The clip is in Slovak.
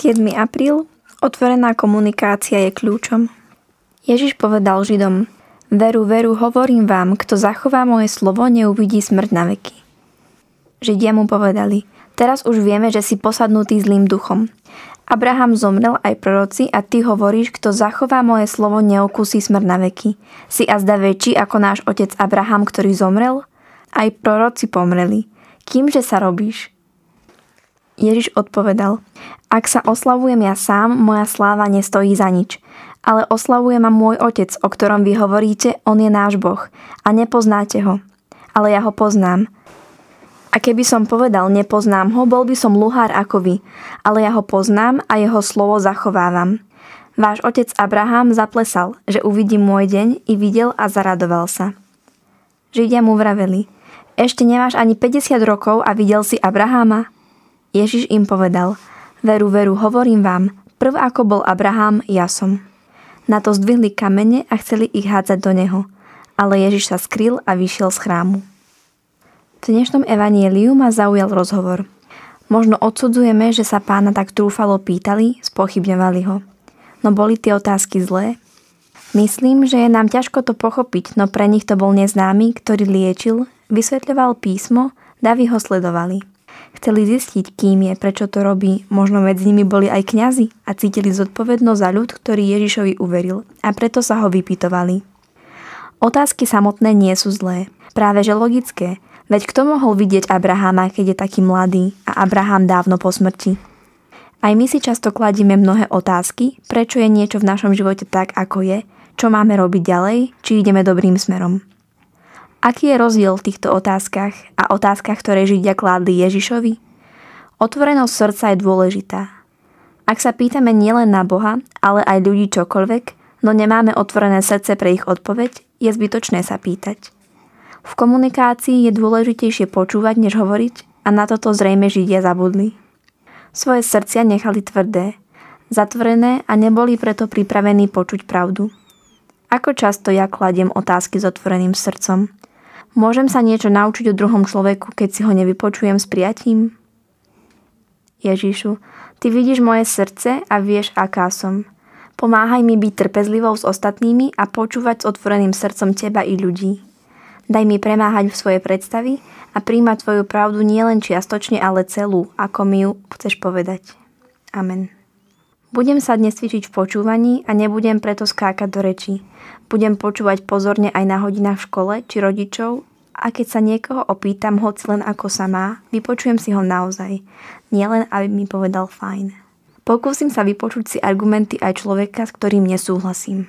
7. apríl. Otvorená komunikácia je kľúčom. Ježiš povedal Židom, Veru, veru, hovorím vám, kto zachová moje slovo, neuvidí smrť na veky. Židia mu povedali, teraz už vieme, že si posadnutý zlým duchom. Abraham zomrel aj proroci a ty hovoríš, kto zachová moje slovo, neokusí smrť na veky. Si a väčší ako náš otec Abraham, ktorý zomrel? Aj proroci pomreli. Kýmže sa robíš? Ježiš odpovedal, ak sa oslavujem ja sám, moja sláva nestojí za nič. Ale oslavuje ma môj otec, o ktorom vy hovoríte, on je náš Boh. A nepoznáte ho. Ale ja ho poznám. A keby som povedal, nepoznám ho, bol by som luhár ako vy. Ale ja ho poznám a jeho slovo zachovávam. Váš otec Abraham zaplesal, že uvidí môj deň i videl a zaradoval sa. Židia mu vraveli, ešte nemáš ani 50 rokov a videl si Abraháma? Ježiš im povedal, veru, veru, hovorím vám, prv ako bol Abraham, ja som. Na to zdvihli kamene a chceli ich hádzať do neho, ale Ježiš sa skryl a vyšiel z chrámu. V dnešnom evanieliu ma zaujal rozhovor. Možno odsudzujeme, že sa pána tak trúfalo pýtali, spochybňovali ho. No boli tie otázky zlé? Myslím, že je nám ťažko to pochopiť, no pre nich to bol neznámy, ktorý liečil, vysvetľoval písmo, davy ho sledovali. Chceli zistiť, kým je, prečo to robí. Možno medzi nimi boli aj kňazi a cítili zodpovednosť za ľud, ktorý Ježišovi uveril a preto sa ho vypytovali. Otázky samotné nie sú zlé, práve že logické, veď kto mohol vidieť Abraháma, keď je taký mladý a Abraham dávno po smrti? Aj my si často kladíme mnohé otázky, prečo je niečo v našom živote tak, ako je, čo máme robiť ďalej, či ideme dobrým smerom. Aký je rozdiel v týchto otázkach a otázkach, ktoré Židia kládli Ježišovi? Otvorenosť srdca je dôležitá. Ak sa pýtame nielen na Boha, ale aj ľudí čokoľvek, no nemáme otvorené srdce pre ich odpoveď, je zbytočné sa pýtať. V komunikácii je dôležitejšie počúvať, než hovoriť a na toto zrejme Židia zabudli. Svoje srdcia nechali tvrdé, zatvorené a neboli preto pripravení počuť pravdu. Ako často ja kladiem otázky s otvoreným srdcom – Môžem sa niečo naučiť o druhom človeku, keď si ho nevypočujem s prijatím? Ježišu, Ty vidíš moje srdce a vieš, aká som. Pomáhaj mi byť trpezlivou s ostatnými a počúvať s otvoreným srdcom Teba i ľudí. Daj mi premáhať v svoje predstavy a príjmať Tvoju pravdu nielen čiastočne, ale celú, ako mi ju chceš povedať. Amen. Budem sa dnes cvičiť v počúvaní a nebudem preto skákať do rečí. Budem počúvať pozorne aj na hodinách v škole či rodičov a keď sa niekoho opýtam, hoci len ako sa má, vypočujem si ho naozaj. Nielen, aby mi povedal fajn. Pokúsim sa vypočuť si argumenty aj človeka, s ktorým nesúhlasím.